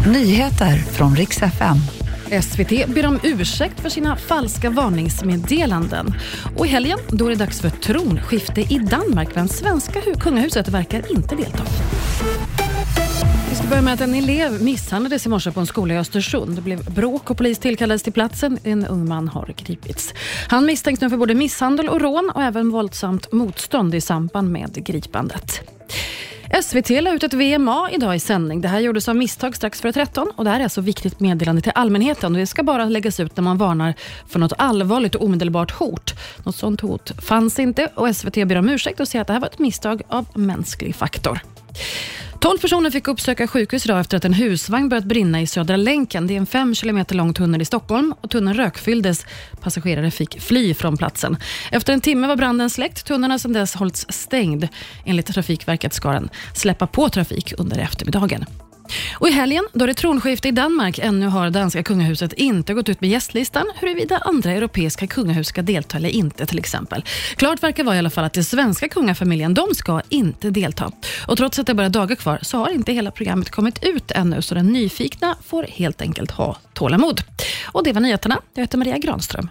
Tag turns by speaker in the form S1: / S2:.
S1: Nyheter från riks FM.
S2: SVT ber om ursäkt för sina falska varningsmeddelanden. Och i helgen då är det dags för tronskifte i Danmark, men svenska kungahuset verkar inte delta. Vi ska börja med att en elev misshandlades i morse på en skola i Östersund. Det blev bråk och polis tillkallades till platsen. En ung man har gripits. Han misstänks nu för både misshandel och rån och även våldsamt motstånd i samband med gripandet. SVT la ut ett VMA idag i sändning. Det här gjordes av misstag strax före 13 och det här är alltså viktigt meddelande till allmänheten. Det ska bara läggas ut när man varnar för något allvarligt och omedelbart hot. Något sånt hot fanns inte och SVT ber om ursäkt och säger att det här var ett misstag av mänsklig faktor. 12 personer fick uppsöka sjukhus idag efter att en husvagn börjat brinna i Södra länken. Det är en fem kilometer lång tunnel i Stockholm och tunneln rökfylldes. Passagerare fick fly från platsen. Efter en timme var branden släckt. Tunneln har sedan dess hållits stängd. Enligt Trafikverket ska den släppa på trafik under eftermiddagen. Och I helgen, då det är tronskifte i Danmark, ännu har danska kungahuset inte gått ut med gästlistan huruvida andra europeiska kungahus ska delta eller inte till exempel. Klart verkar vara i alla fall att den svenska kungafamiljen, de ska inte delta. Och trots att det bara är dagar kvar så har inte hela programmet kommit ut ännu, så den nyfikna får helt enkelt ha tålamod. Och det var nyheterna. Jag heter Maria Granström.